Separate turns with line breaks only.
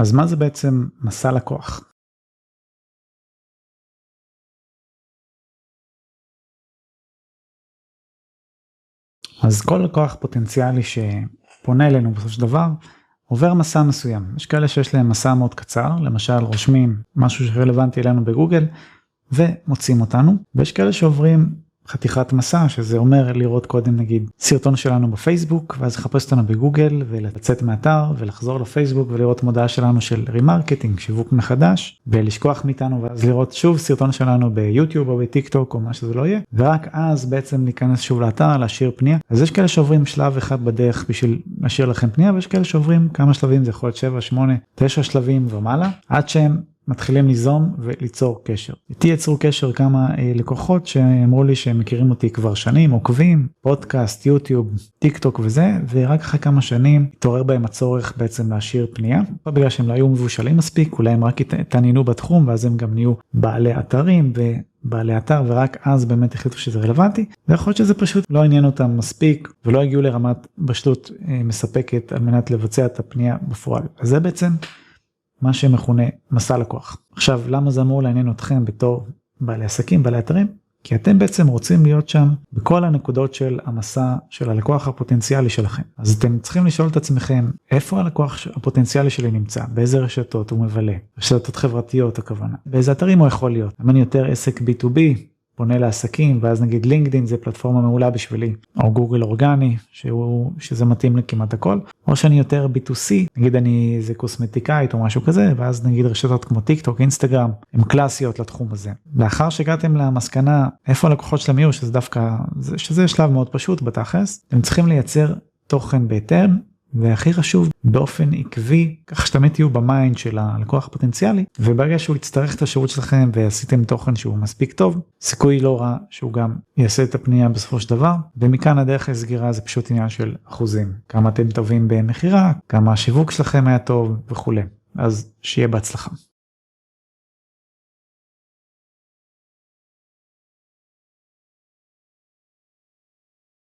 אז מה זה בעצם מסע לקוח? אז כל לקוח פוטנציאלי שפונה אלינו בסופו של דבר עובר מסע מסוים. יש כאלה שיש להם מסע מאוד קצר, למשל רושמים משהו שרלוונטי אלינו בגוגל ומוצאים אותנו, ויש כאלה שעוברים חתיכת מסע שזה אומר לראות קודם נגיד סרטון שלנו בפייסבוק ואז לחפש אותנו בגוגל ולצאת מהאתר ולחזור לפייסבוק ולראות מודעה שלנו של remarketing שיווק מחדש ולשכוח מאיתנו ואז לראות שוב סרטון שלנו ביוטיוב או בטיק טוק או מה שזה לא יהיה. ורק אז בעצם להיכנס שוב לאתר להשאיר פנייה. אז יש כאלה שעוברים שלב אחד בדרך בשביל להשאיר לכם פנייה ויש כאלה שעוברים כמה שלבים זה יכול להיות 7 8 9 שלבים ומעלה עד שהם מתחילים ליזום וליצור קשר. איתי יצרו קשר כמה אה, לקוחות שאמרו לי שהם מכירים אותי כבר שנים, עוקבים, פודקאסט, יוטיוב, טיק טוק וזה, ורק אחרי כמה שנים התעורר בהם הצורך בעצם להשאיר פנייה, לא בגלל שהם לא היו מבושלים מספיק, אולי הם רק התעניינו בתחום ואז הם גם נהיו בעלי אתרים ו... בעלי אתר ורק אז באמת החליטו שזה רלוונטי ויכול להיות שזה פשוט לא עניין אותם מספיק ולא הגיעו לרמת בשלות אה, מספקת על מנת לבצע את הפנייה בפועל. אז זה בעצם מה שמכונה מסע לקוח. עכשיו למה זה אמור לעניין אתכם בתור בעלי עסקים, בעלי אתרים? כי אתם בעצם רוצים להיות שם בכל הנקודות של המסע של הלקוח הפוטנציאלי שלכם. אז אתם צריכים לשאול את עצמכם איפה הלקוח הפוטנציאלי שלי נמצא, באיזה רשתות הוא מבלה, רשתות חברתיות הכוונה, באיזה אתרים הוא יכול להיות, אם אני יותר עסק B2B, פונה לעסקים ואז נגיד לינקדאין זה פלטפורמה מעולה בשבילי או גוגל אורגני שהוא שזה מתאים לכמעט הכל או שאני יותר b2c נגיד אני איזה קוסמטיקאית או משהו כזה ואז נגיד רשתות כמו טיק טוק אינסטגרם הם קלאסיות לתחום הזה. לאחר שהגעתם למסקנה איפה הלקוחות שלהם יהיו שזה דווקא שזה שלב מאוד פשוט בתכלס הם צריכים לייצר תוכן בהתאם והכי חשוב באופן עקבי כך שתמיד תהיו ב mind של הלקוח הפוטנציאלי וברגע שהוא יצטרך את השירות שלכם ועשיתם תוכן שהוא מספיק טוב סיכוי לא רע שהוא גם יעשה את הפנייה בסופו של דבר ומכאן הדרך לסגירה זה פשוט עניין של אחוזים כמה אתם טובים במכירה כמה השיווק שלכם היה טוב וכולי אז שיהיה בהצלחה.